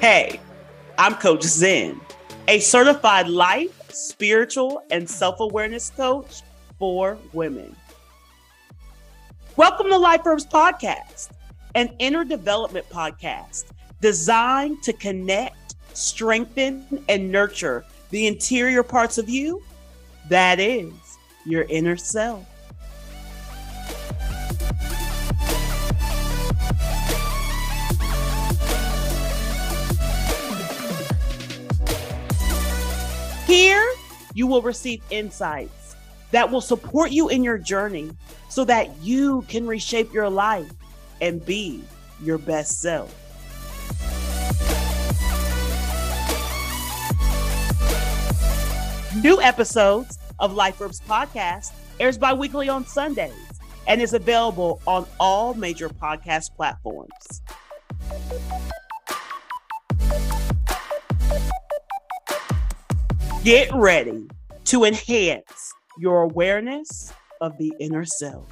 Hey, I'm Coach Zen, a certified life, spiritual, and self awareness coach for women. Welcome to Life Verbs Podcast, an inner development podcast designed to connect, strengthen, and nurture the interior parts of you that is your inner self. Here, you will receive insights that will support you in your journey so that you can reshape your life and be your best self. New episodes of Life Verbs Podcast airs bi-weekly on Sundays and is available on all major podcast platforms. Get ready to enhance your awareness of the inner self.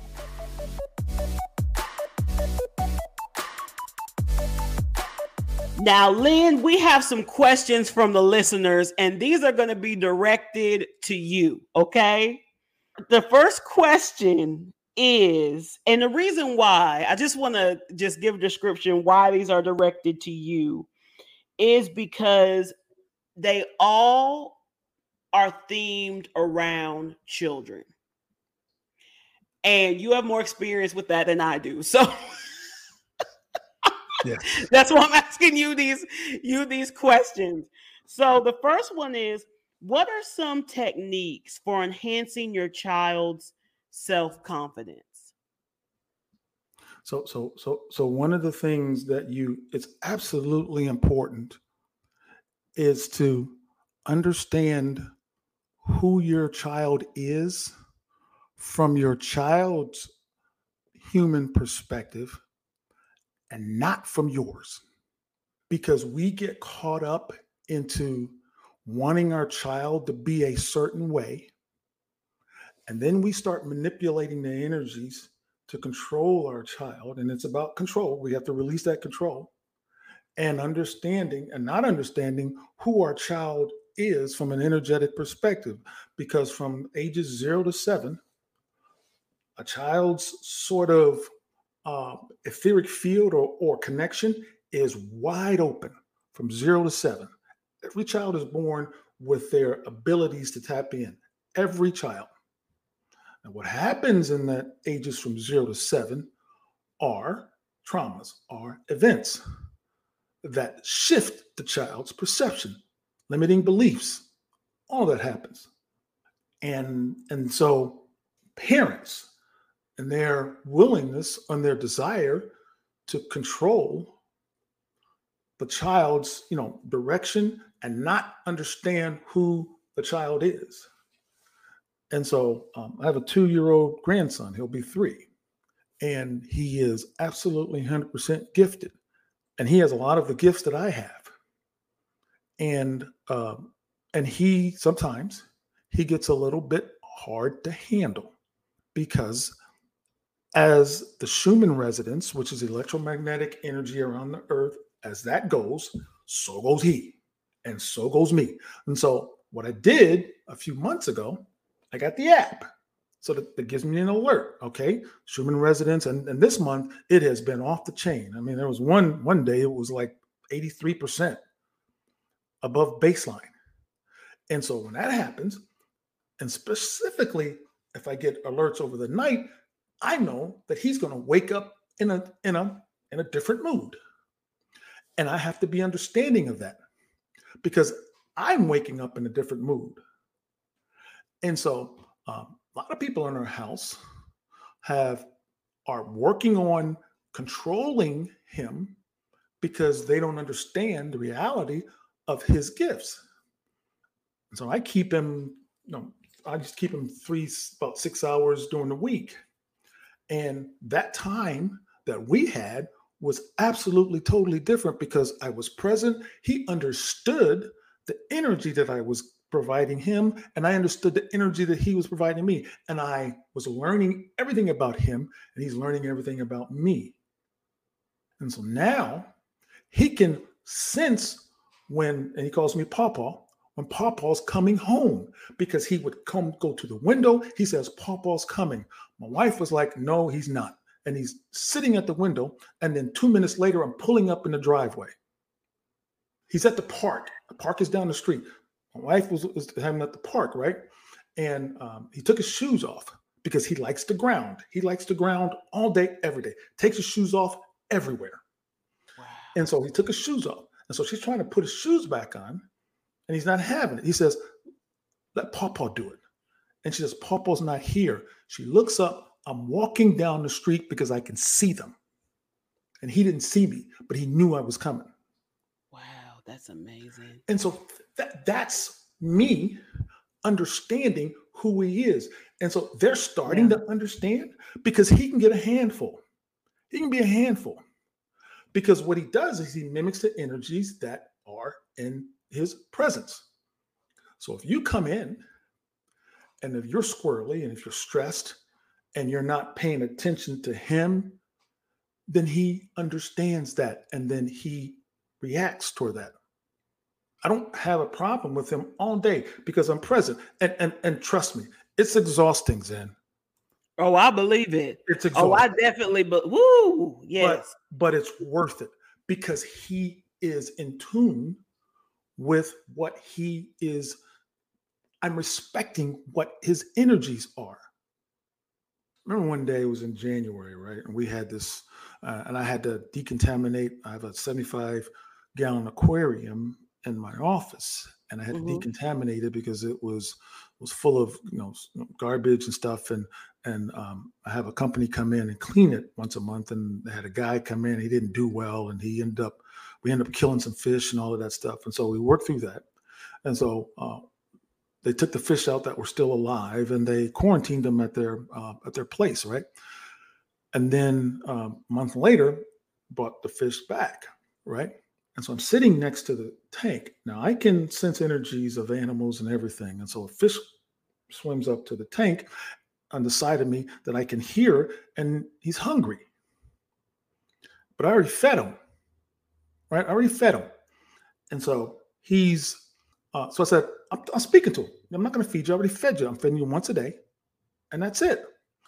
Now, Len, we have some questions from the listeners, and these are going to be directed to you. Okay. The first question is, and the reason why I just want to just give a description why these are directed to you is because they all are themed around children. And you have more experience with that than I do. So yeah. that's why I'm asking you these you these questions. So the first one is what are some techniques for enhancing your child's self-confidence? So so so so one of the things that you it's absolutely important is to understand who your child is from your child's human perspective and not from yours. Because we get caught up into wanting our child to be a certain way. And then we start manipulating the energies to control our child. And it's about control. We have to release that control and understanding and not understanding who our child is from an energetic perspective because from ages zero to seven a child's sort of uh, etheric field or, or connection is wide open from zero to seven every child is born with their abilities to tap in every child and what happens in that ages from zero to seven are traumas are events that shift the child's perception limiting beliefs, all that happens. And and so parents and their willingness and their desire to control the child's, you know, direction and not understand who the child is. And so um, I have a two-year-old grandson. He'll be three, and he is absolutely 100% gifted, and he has a lot of the gifts that I have and um, and he sometimes he gets a little bit hard to handle because as the Schumann resonance, which is electromagnetic energy around the earth, as that goes, so goes he, and so goes me. And so, what I did a few months ago, I got the app. So that, that gives me an alert. Okay. Schumann resonance. And, and this month it has been off the chain. I mean, there was one one day it was like 83% above baseline. And so when that happens, and specifically if I get alerts over the night, I know that he's going to wake up in a in a in a different mood. And I have to be understanding of that because I'm waking up in a different mood. And so um, a lot of people in our house have are working on controlling him because they don't understand the reality of his gifts. And so I keep him, you know, I just keep him three, about six hours during the week. And that time that we had was absolutely totally different because I was present. He understood the energy that I was providing him, and I understood the energy that he was providing me. And I was learning everything about him, and he's learning everything about me. And so now he can sense when, and he calls me Papa, when Papa's coming home because he would come go to the window. He says, Papa's coming. My wife was like, No, he's not. And he's sitting at the window. And then two minutes later, I'm pulling up in the driveway. He's at the park. The park is down the street. My wife was, was having at the park, right? And um, he took his shoes off because he likes the ground. He likes the ground all day, every day. Takes his shoes off everywhere. Wow. And so he took his shoes off. And so she's trying to put his shoes back on, and he's not having it. He says, Let Pawpaw do it. And she says, Pawpaw's not here. She looks up. I'm walking down the street because I can see them. And he didn't see me, but he knew I was coming. Wow, that's amazing. And so that, that's me understanding who he is. And so they're starting yeah. to understand because he can get a handful. He can be a handful because what he does is he mimics the energies that are in his presence. So if you come in and if you're squirrely and if you're stressed and you're not paying attention to him, then he understands that and then he reacts toward that. I don't have a problem with him all day because I'm present. And and and trust me, it's exhausting, Zen. Oh, I believe it. It's exhausting. Oh, I definitely but woo, yes. But, but it's worth it because he is in tune with what he is. I'm respecting what his energies are. Remember one day it was in January, right? And we had this, uh, and I had to decontaminate. I have a 75 gallon aquarium in my office, and I had mm-hmm. to decontaminate it because it was was full of you know garbage and stuff. And and um, I have a company come in and clean it once a month. And they had a guy come in. He didn't do well, and he ended up we ended up killing some fish and all of that stuff. And so we worked through that. And so uh, they took the fish out that were still alive, and they quarantined them at their uh, at their place, right? And then um, a month later, brought the fish back, right? And so I'm sitting next to the tank. Now I can sense energies of animals and everything. And so a fish swims up to the tank on the side of me that I can hear, and he's hungry. But I already fed him, right? I already fed him. And so he's, uh, so I said, I'm, I'm speaking to him. I'm not going to feed you. I already fed you. I'm feeding you once a day, and that's it.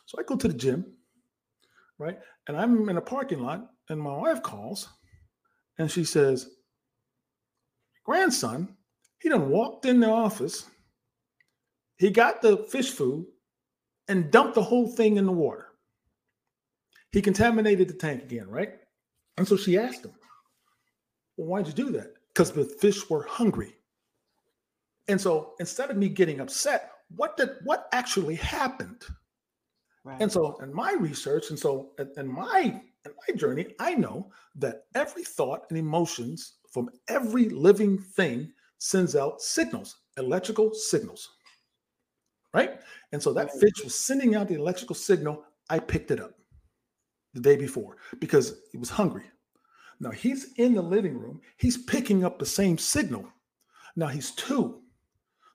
So I go to the gym, right? And I'm in a parking lot, and my wife calls, and she says, Grandson, he done walked in the office. He got the fish food and dumped the whole thing in the water. He contaminated the tank again, right? And so she asked him, Well, why'd you do that? Because the fish were hungry. And so instead of me getting upset, what did what actually happened? Right. And so in my research, and so in my in my journey, I know that every thought and emotions from every living thing sends out signals, electrical signals. Right? And so that fish was sending out the electrical signal. I picked it up the day before because it was hungry. Now he's in the living room. He's picking up the same signal. Now he's two.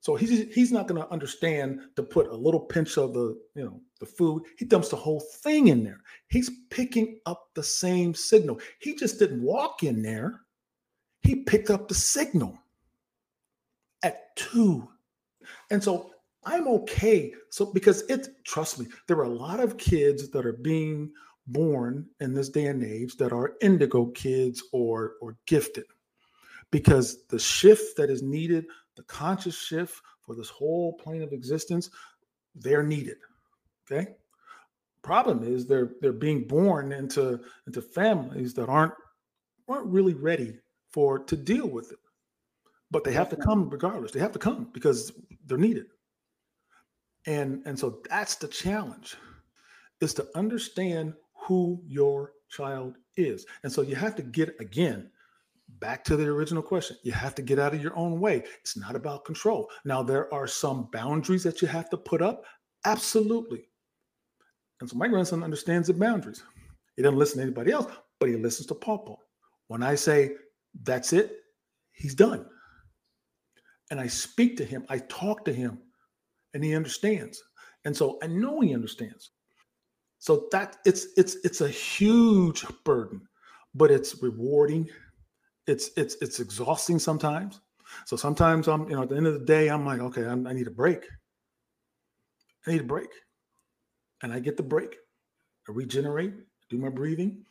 So he's he's not going to understand to put a little pinch of the you know the food. He dumps the whole thing in there. He's picking up the same signal. He just didn't walk in there. He picked up the signal at two, and so I'm okay. So because it trust me, there are a lot of kids that are being born in this day and age that are indigo kids or or gifted because the shift that is needed the conscious shift for this whole plane of existence, they're needed. Okay. Problem is they're they're being born into into families that aren't aren't really ready for to deal with it. But they have to come regardless. They have to come because they're needed. And and so that's the challenge is to understand who your child is. And so you have to get again back to the original question you have to get out of your own way. It's not about control. Now there are some boundaries that you have to put up. Absolutely. And so my grandson understands the boundaries. He doesn't listen to anybody else but he listens to papa when i say that's it he's done. And I speak to him, I talk to him, and he understands. And so I know he understands. So that it's it's it's a huge burden, but it's rewarding. It's it's it's exhausting sometimes. So sometimes I'm, you know, at the end of the day, I'm like, okay, I'm, I need a break. I need a break. And I get the break. I regenerate, do my breathing.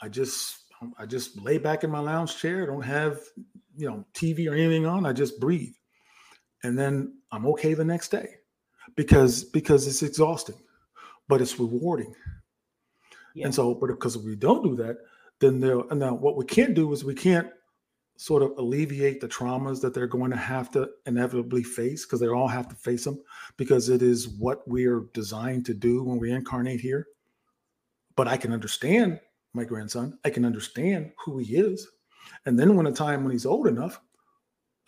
I just um, I just lay back in my lounge chair. don't have, you know, TV or anything on. I just breathe. And then I'm okay the next day because because it's exhausting, but it's rewarding. Yeah. And so, but because we don't do that, then there and now what we can't do is we can't sort of alleviate the traumas that they're going to have to inevitably face because they all have to face them because it is what we're designed to do when we incarnate here. But I can understand my grandson. I can understand who he is. And then when a time when he's old enough,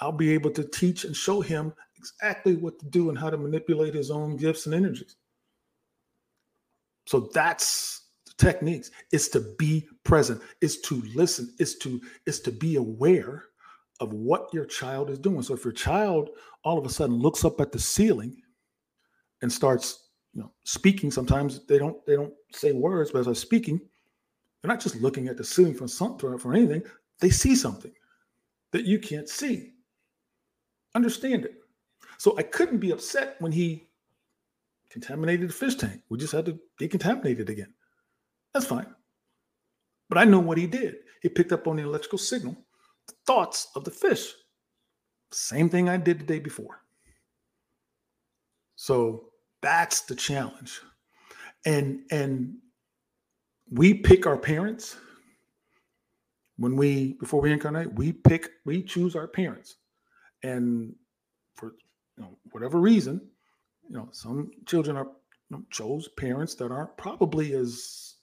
I'll be able to teach and show him exactly what to do and how to manipulate his own gifts and energies. So that's the techniques. It's to be present, It's to listen, It's to is to be aware of what your child is doing. So if your child all of a sudden looks up at the ceiling and starts, you know, speaking, sometimes they don't they don't say words, but as they're speaking, they're not just looking at the ceiling for something for anything. They see something that you can't see. Understand it. So I couldn't be upset when he contaminated the fish tank. We just had to decontaminate it again. That's fine. But I know what he did. He picked up on the electrical signal, the thoughts of the fish. Same thing I did the day before. So that's the challenge. And and we pick our parents when we before we incarnate, we pick, we choose our parents. And for you know, whatever reason, you know, some children are you know, chose parents that aren't probably as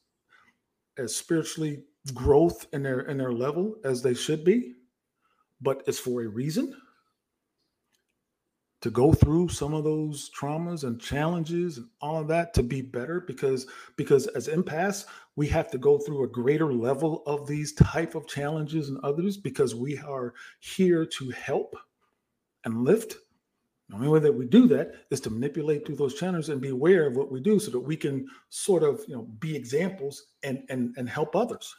as spiritually growth in their in their level as they should be, but it's for a reason to go through some of those traumas and challenges and all of that to be better because because as empaths we have to go through a greater level of these type of challenges and others because we are here to help and lift. The only way that we do that is to manipulate through those channels and be aware of what we do so that we can sort of, you know, be examples and and, and help others.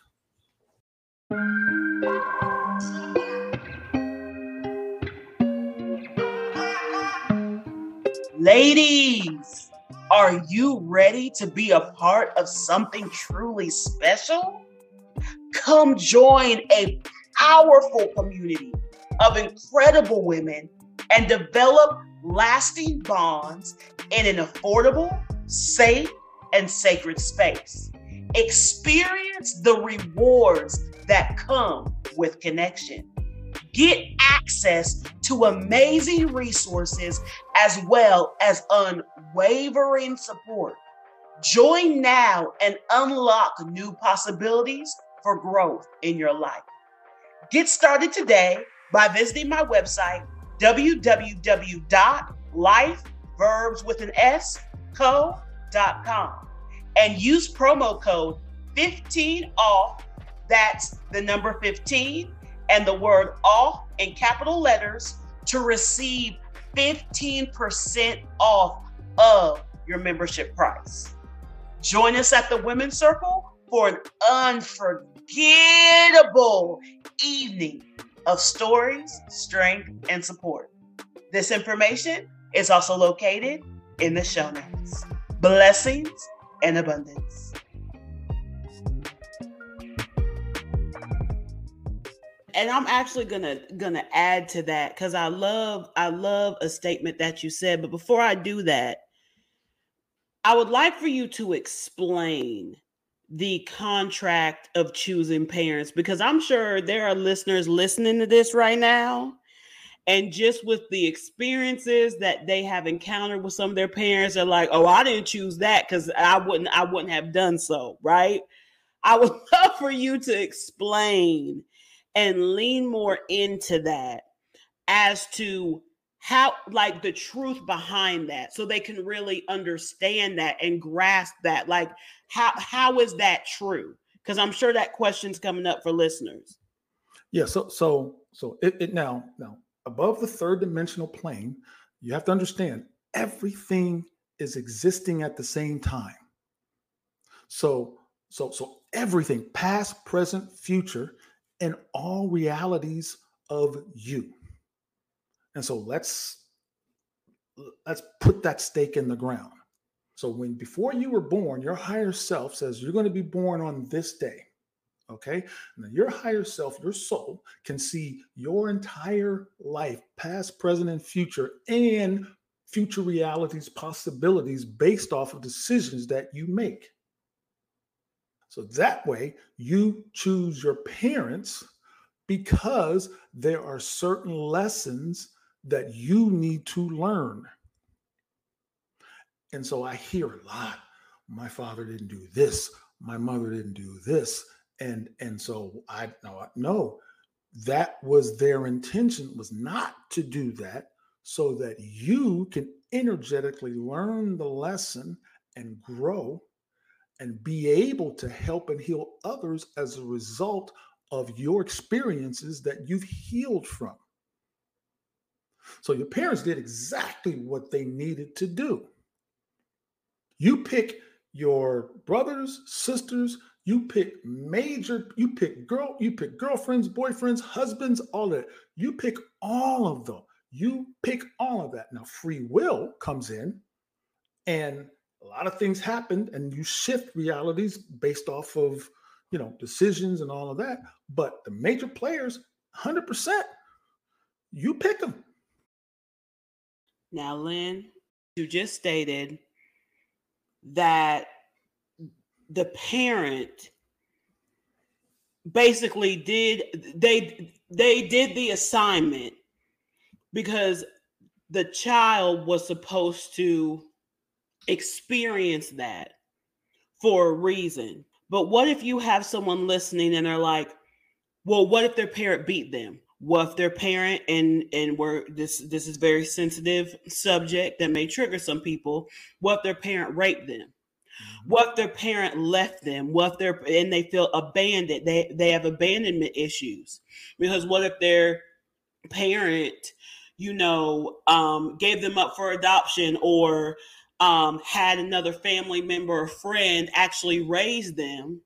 Ladies, are you ready to be a part of something truly special? Come join a powerful community of incredible women and develop lasting bonds in an affordable, safe, and sacred space. Experience the rewards that come with connection. Get access to amazing resources as well as unwavering support. Join now and unlock new possibilities for growth in your life. Get started today by visiting my website www.lifeverbswithanSco.com and use promo code 15 off. That's the number 15 and the word off in capital letters to receive 15% off of your membership price. Join us at the Women's Circle for an unforgettable evening of stories, strength, and support. This information is also located in the show notes. Blessings and abundance. and I'm actually gonna gonna add to that because I love I love a statement that you said. But before I do that, I would like for you to explain the contract of choosing parents because I'm sure there are listeners listening to this right now. And just with the experiences that they have encountered with some of their parents, they're like, oh, I didn't choose that because I wouldn't, I wouldn't have done so, right? I would love for you to explain and lean more into that as to how like the truth behind that so they can really understand that and grasp that like how how is that true because i'm sure that question's coming up for listeners yeah so so so it, it now now above the third dimensional plane, you have to understand everything is existing at the same time. So, so, so everything, past, present, future, and all realities of you. And so let's let's put that stake in the ground. So when before you were born, your higher self says you're going to be born on this day. Okay. Now, your higher self, your soul, can see your entire life, past, present, and future, and future realities, possibilities based off of decisions that you make. So that way, you choose your parents because there are certain lessons that you need to learn. And so I hear a lot my father didn't do this, my mother didn't do this. And and so I know no, that was their intention was not to do that so that you can energetically learn the lesson and grow and be able to help and heal others as a result of your experiences that you've healed from. So your parents did exactly what they needed to do. You pick your brothers, sisters, you pick major, you pick girl, you pick girlfriends, boyfriends, husbands, all that. You pick all of them. You pick all of that. Now, free will comes in, and a lot of things happen, and you shift realities based off of you know decisions and all of that. But the major players, 100%, you pick them. Now, Len, you just stated that the parent basically did they they did the assignment because the child was supposed to experience that for a reason. But what if you have someone listening and they're like, well, what if their parent beat them? What their parent and and we're this this is very sensitive subject that may trigger some people. What their parent raped them? Mm-hmm. What their parent left them? What their and they feel abandoned? They they have abandonment issues because what if their parent you know, um, gave them up for adoption or um, had another family member or friend actually raise them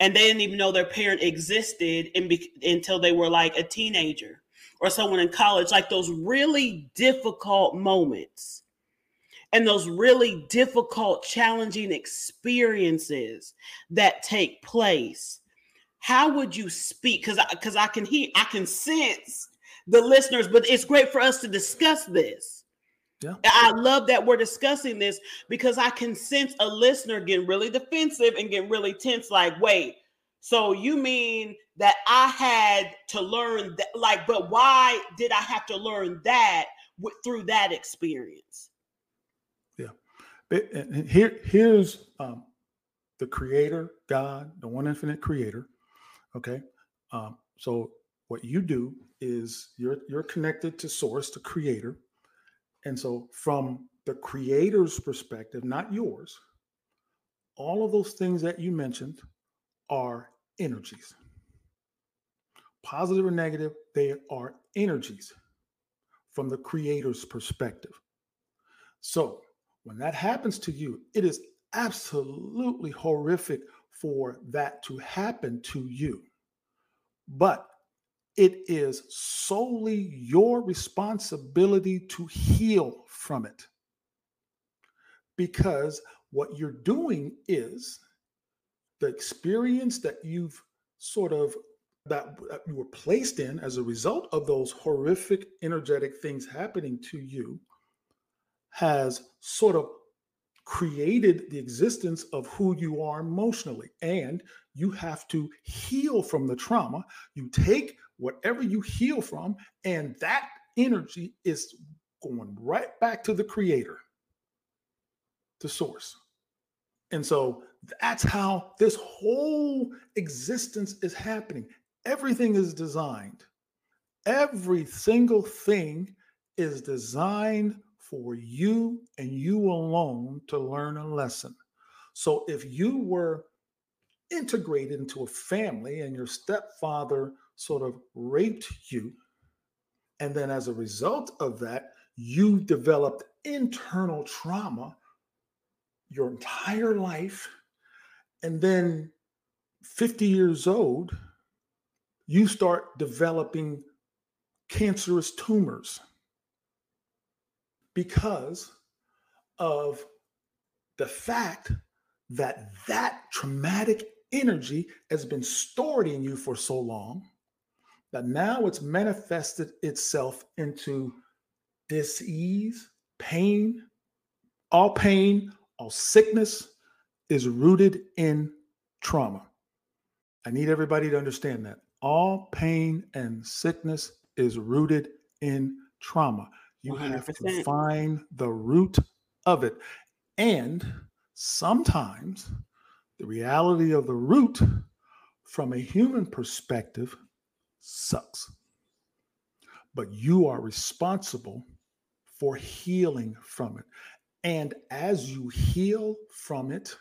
and they didn't even know their parent existed be- until they were like a teenager or someone in college. Like those really difficult moments and those really difficult challenging experiences that take place. How would you speak? Because because I, I can hear i can sense the listeners, but it's great for us to discuss this. Yeah. I love that we're discussing this because I can sense a listener getting really defensive and getting really tense. Like, wait, so you mean that I had to learn that? Like, but why did I have to learn that w- through that experience? Yeah. And here, here's um, the creator, God, the one infinite creator. Okay. Um, so what you do is you're you're connected to source the creator and so from the creator's perspective not yours all of those things that you mentioned are energies. Positive or negative they are energies from the creator's perspective. So when that happens to you it is absolutely horrific for that to happen to you. But it is solely your responsibility to heal from it. Because what you're doing is the experience that you've sort of that you were placed in as a result of those horrific energetic things happening to you has sort of created the existence of who you are emotionally and you have to heal from the trauma you take whatever you heal from, and that energy is going right back to the creator, the source. And so that's how this whole existence is happening. Everything is designed. Every single thing is designed for you and you alone to learn a lesson. So if you were integrated into a family and your stepfather sort of raped you And then as a result of that, you developed internal trauma your entire life. And then 50 years old, you start developing cancerous tumors because of the fact that that traumatic energy has been stored in you for so long that now it's manifested itself into disease, pain. All pain, all sickness is rooted in trauma. I need everybody to understand that. All pain and sickness is rooted in trauma. You 100%. have to find the root of it. And sometimes the reality of the root from a human perspective sucks. But you are responsible for healing from it. And as you heal from it,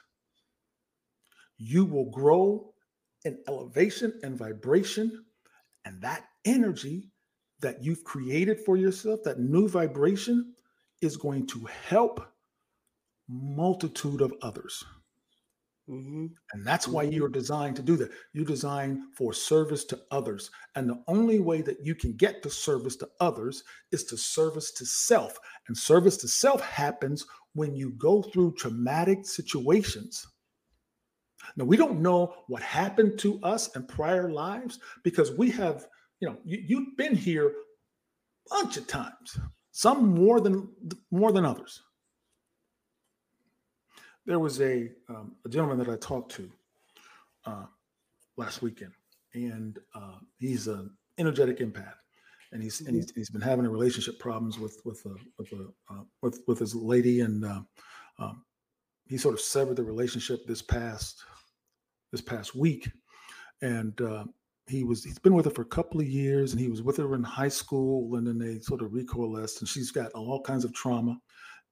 you will grow in elevation and vibration. And that energy that you've created for yourself, that new vibration, is going to help multitude of others. Mm-hmm. And that's why mm-hmm. you're designed to do that. You're designed for service to others. And the only way that you can get to service to others is to service to self. And service to self happens when you go through traumatic situations. Now, we don't know what happened to us in prior lives because we have, you know, you, you've been here a bunch of times, some more than more than others there was a um, a gentleman that I talked to uh, last weekend, and uh, he's an energetic empath, and he's mm-hmm. and he's, he's been having relationship problems with with a, with a, uh, with with his lady, and uh, um, he sort of severed the relationship this past this past week, and uh, he was he's been with her for a couple of years, and he was with her in high school, and then they sort of recoalesced, and she's got all kinds of trauma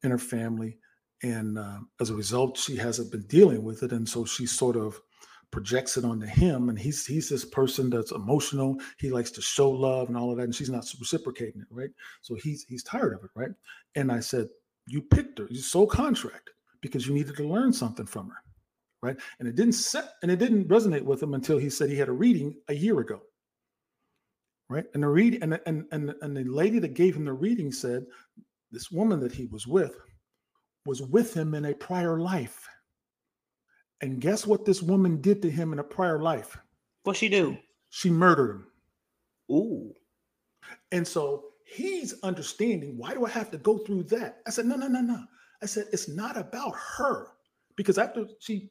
in her family and uh, as a result she hasn't been dealing with it and so she sort of projects it onto him and he's he's this person that's emotional. He likes to show love and all of that and she's not reciprocating it right? So he's he's tired of it right? And i said you picked her. You sold contract because you needed to learn something from her right? And it didn't set and it didn't resonate with him until he said he had a reading a year ago right? And the read and and and, and the lady that gave him the reading said this woman that he was with was with him in a prior life. And guess what this woman did to him in a prior life? What she do? She murdered him. Ooh. And so he's understanding why do I have to go through that? I said, no, no, no, no. I said, it's not about her. Because after she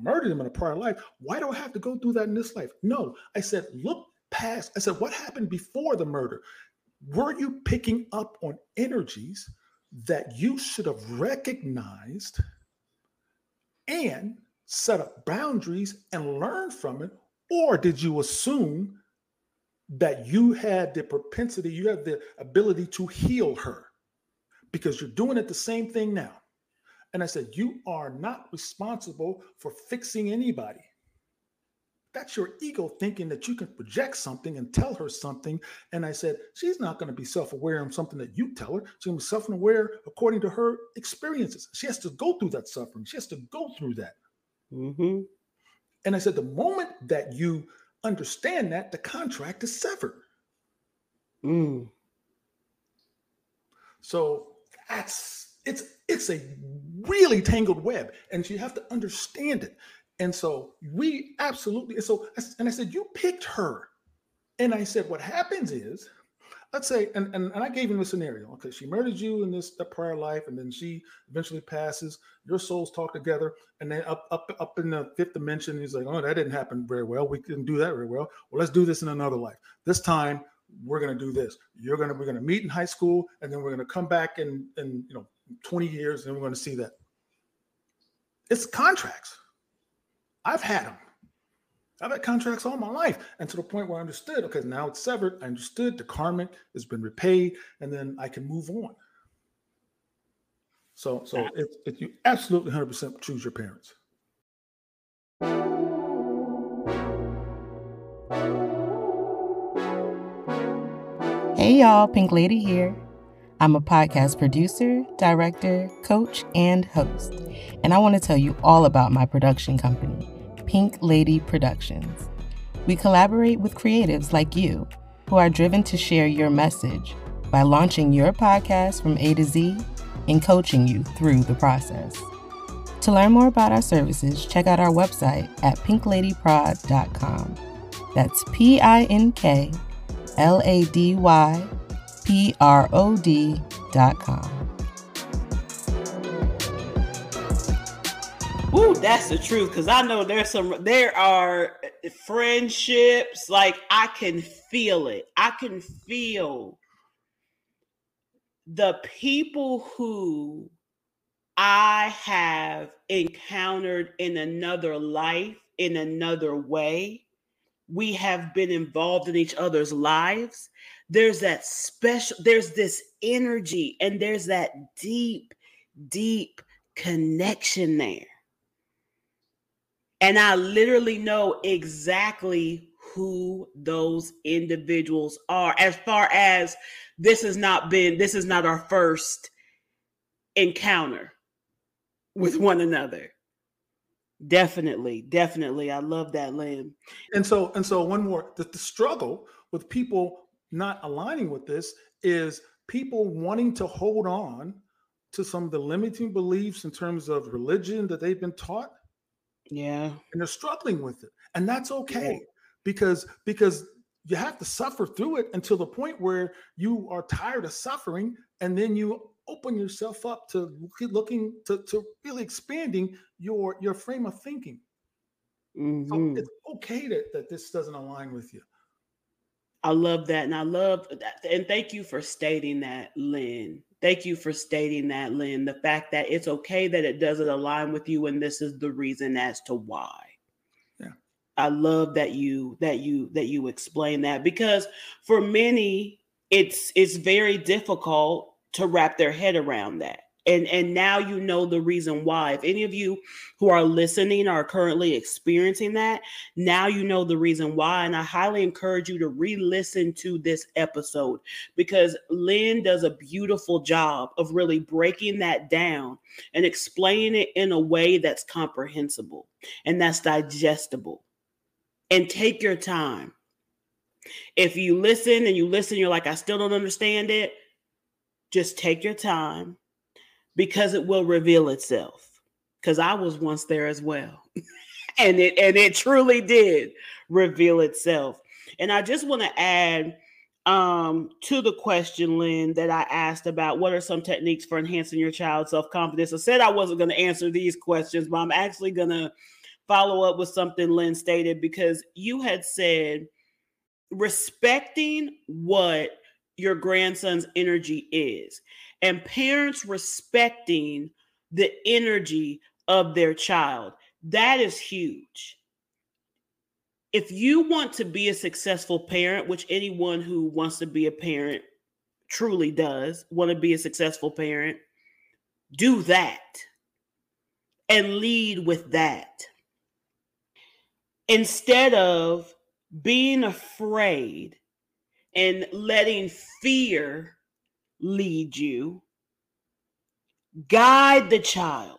murdered him in a prior life, why do I have to go through that in this life? No, I said, look past. I said, what happened before the murder? Were you picking up on energies that you should have recognized and set up boundaries and learn from it? Or did you assume that you had the propensity, you have the ability to heal her? Because you're doing it the same thing now. And I said, You are not responsible for fixing anybody. That's your ego thinking that you can project something and tell her something. And I said, she's not going to be self aware of something that you tell her. She's going to be self aware according to her experiences. She has to go through that suffering, she has to go through that. Mm-hmm. And I said, the moment that you understand that, the contract is severed. Mm. So that's it's it's a really tangled web, and you have to understand it. And so we absolutely, so, and I said, you picked her. And I said, what happens is, let's say, and, and, and I gave him the scenario. Okay, she murdered you in this prior life, and then she eventually passes. Your souls talk together, and then up up up in the fifth dimension, he's like, oh, that didn't happen very well. We didn't do that very well. Well, let's do this in another life. This time, we're gonna do this. You're gonna we're gonna meet in high school, and then we're gonna come back in in you know 20 years, and we're gonna see that. It's contracts. I've had them. I've had contracts all my life, and to the point where I understood. Okay, now it's severed. I understood the karmic has been repaid, and then I can move on. So, so it, it, you absolutely 100% choose your parents. Hey y'all, Pink Lady here. I'm a podcast producer, director, coach, and host. And I want to tell you all about my production company, Pink Lady Productions. We collaborate with creatives like you who are driven to share your message by launching your podcast from A to Z and coaching you through the process. To learn more about our services, check out our website at pinkladyprod.com. That's P I N K L A D Y P R O D.com. Ooh, that's the truth. Cause I know there's some there are friendships, like I can feel it. I can feel the people who I have encountered in another life, in another way. We have been involved in each other's lives. There's that special, there's this energy, and there's that deep, deep connection there. And I literally know exactly who those individuals are. As far as this has not been this is not our first encounter with one another. Definitely definitely. I love that Len. and so and so one more the, the struggle with people not aligning with this is people wanting to hold on to some of the limiting beliefs in terms of religion that they've been taught yeah and they're struggling with it and that's okay yeah. because because you have to suffer through it until the point where you are tired of suffering and then you open yourself up to looking to, to really expanding your your frame of thinking mm-hmm. so it's okay that, that this doesn't align with you i love that and i love that and thank you for stating that Len. Thank you for stating that Len the fact that it's okay that it doesn't align with you and this is the reason as to why. Yeah. I love that you that you that you explain that because for many it's it's very difficult to wrap their head around that and and now you know the reason why. If any of you who are listening are currently experiencing that now you know the reason why. And i highly encourage you to re-listen to this episode because Len does a beautiful job of really breaking that down and explaining it in a way that's comprehensible and that's digestible. And take your time. If you listen and you listen you're like i still don't understand it just take your time because it will reveal itself. Because I was once there as well. and it and it truly did reveal itself. And I just want to add um to the question Len that i asked about what are some techniques for enhancing your child's self-confidence i said i wasn't going to answer these questions but i'm actually going to follow up with something Len stated because you had said respecting what your grandson's energy is and parents respecting the energy of their child. That is huge. If you want to be a successful parent, which anyone who wants to be a parent truly does want to be a successful parent, do that and lead with that. Instead of being afraid and letting fear lead you. Guide the child.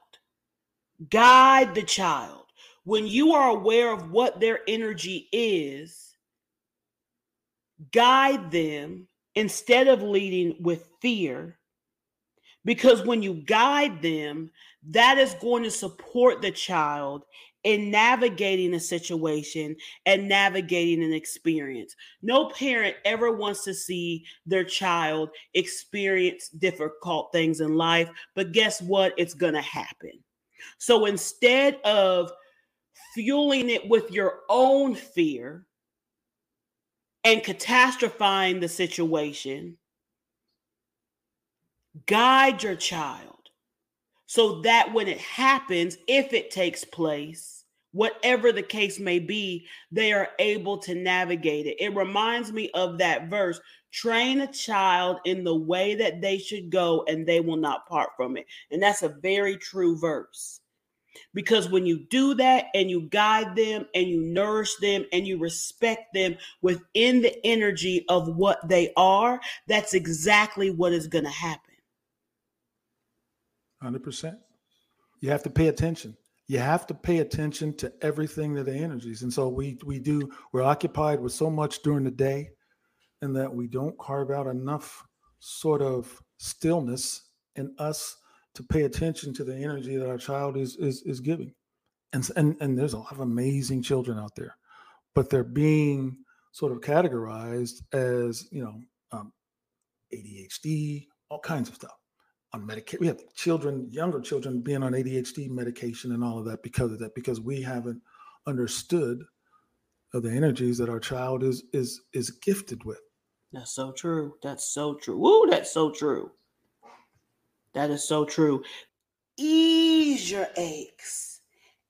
Guide the child. When you are aware of what their energy is, guide them instead of leading with fear. Because when you guide them, that is going to support the child in navigating a situation and navigating an experience. No parent ever wants to see their child experience difficult things in life, but guess what? It's going to happen. So instead of fueling it with your own fear and catastrophizing the situation, guide your child so that when it happens, if it takes place, whatever the case may be, they are able to navigate it. It reminds me of that verse train a child in the way that they should go, and they will not part from it. And that's a very true verse. Because when you do that and you guide them and you nourish them and you respect them within the energy of what they are, that's exactly what is going to happen. 100%. You have to pay attention. You have to pay attention to everything that the energies. And so we we do we're occupied with so much during the day and that we don't carve out enough sort of stillness in us to pay attention to the energy that our child is is is giving. And and and there's a lot of amazing children out there, but they're being sort of categorized as you know um, ADHD, all kinds of stuff on medication. We have children, younger children, being on ADHD medication and all of that because of that, because we haven't understood the energies that our child is is is gifted with. That's so true. That's so true. Woo, that's so true. That is so true. Ease your aches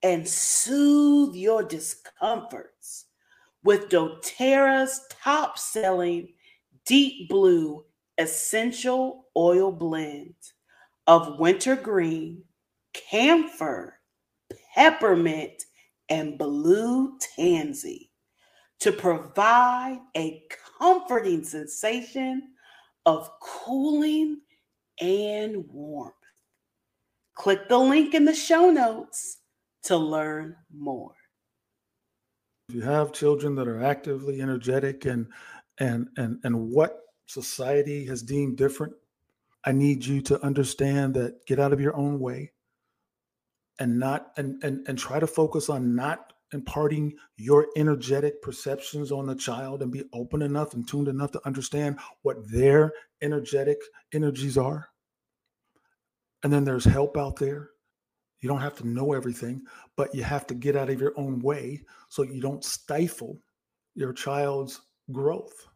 and soothe your discomforts with doTERRA's top selling deep blue essential oil blend of wintergreen, camphor, peppermint, and blue tansy to provide a comforting sensation of cooling and warmth. Click the link in the show notes to learn more. If you have children that are actively energetic and and and and what society has deemed different, I need you to understand that get out of your own way and not and and and try to focus on not imparting your energetic perceptions on the child and be open enough and tuned enough to understand what their energetic energies are. And then there's help out there. You don't have to know everything, but you have to get out of your own way so you don't stifle your child's growth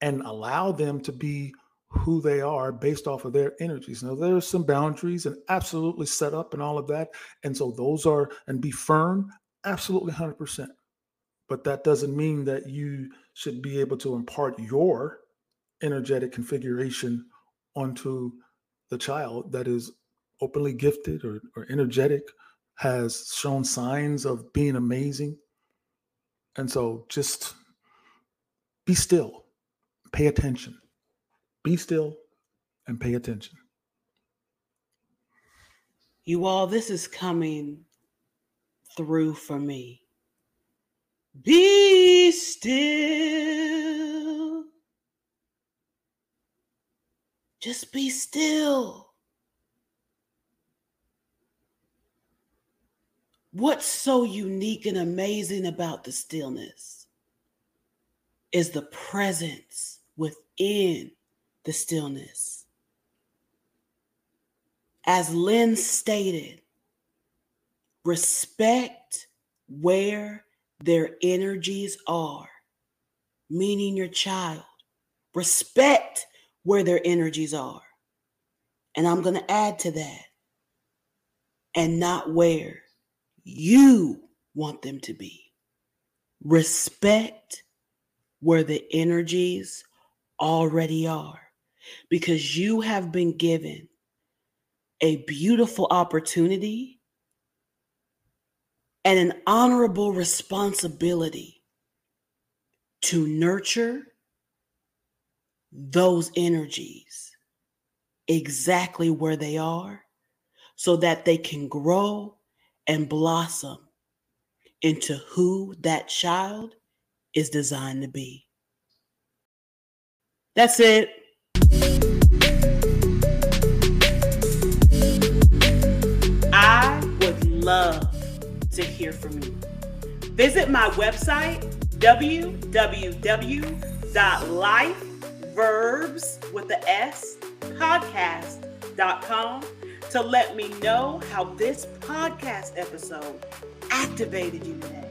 and allow them to be who they are based off of their energies. Now, there's some boundaries and absolutely set up and all of that. And so those are, and be firm, absolutely 100%. But that doesn't mean that you should be able to impart your energetic configuration onto the child that is openly gifted or, or energetic, has shown signs of being amazing. And so just be still, pay attention. Be still and pay attention. You all, this is coming through for me. Be still. Just be still. What's so unique and amazing about the stillness is the presence within the stillness. As Len stated, respect where their energies are, meaning your child. Respect where their energies are. And I'm going to add to that, and not where you want them to be. Respect where the energies already are because you have been given a beautiful opportunity and an honorable responsibility to nurture those energies exactly where they are so that they can grow and blossom into who that child is designed to be. That's it. I would love to hear from you. Visit my website, www.lifeverbs with the S podcast.com to let me know how this podcast episode activated you today.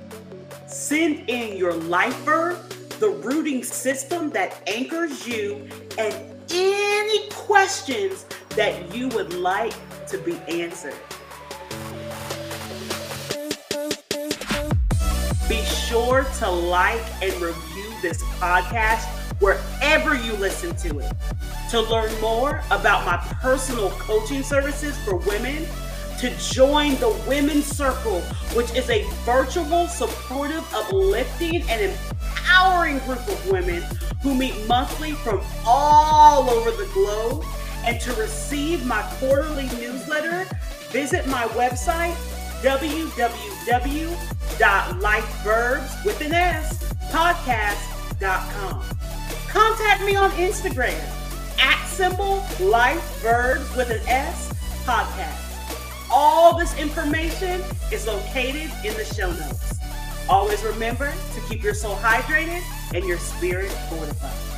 Send in your life verb, the rooting system that anchors you, and any questions that you would like to be answered. Be sure to like and review this podcast wherever you listen to it. To learn more about my personal coaching services for women, to join the Women's Circle, which is a virtual, supportive, uplifting, and empowering group of women who meet monthly from all over the globe. And to receive my quarterly newsletter, visit my website, www.lifeverbs. Contact me on Instagram at symbol life verbs with an S podcast. All this information is located in the show notes. Always remember to keep your soul hydrated and your spirit fortified.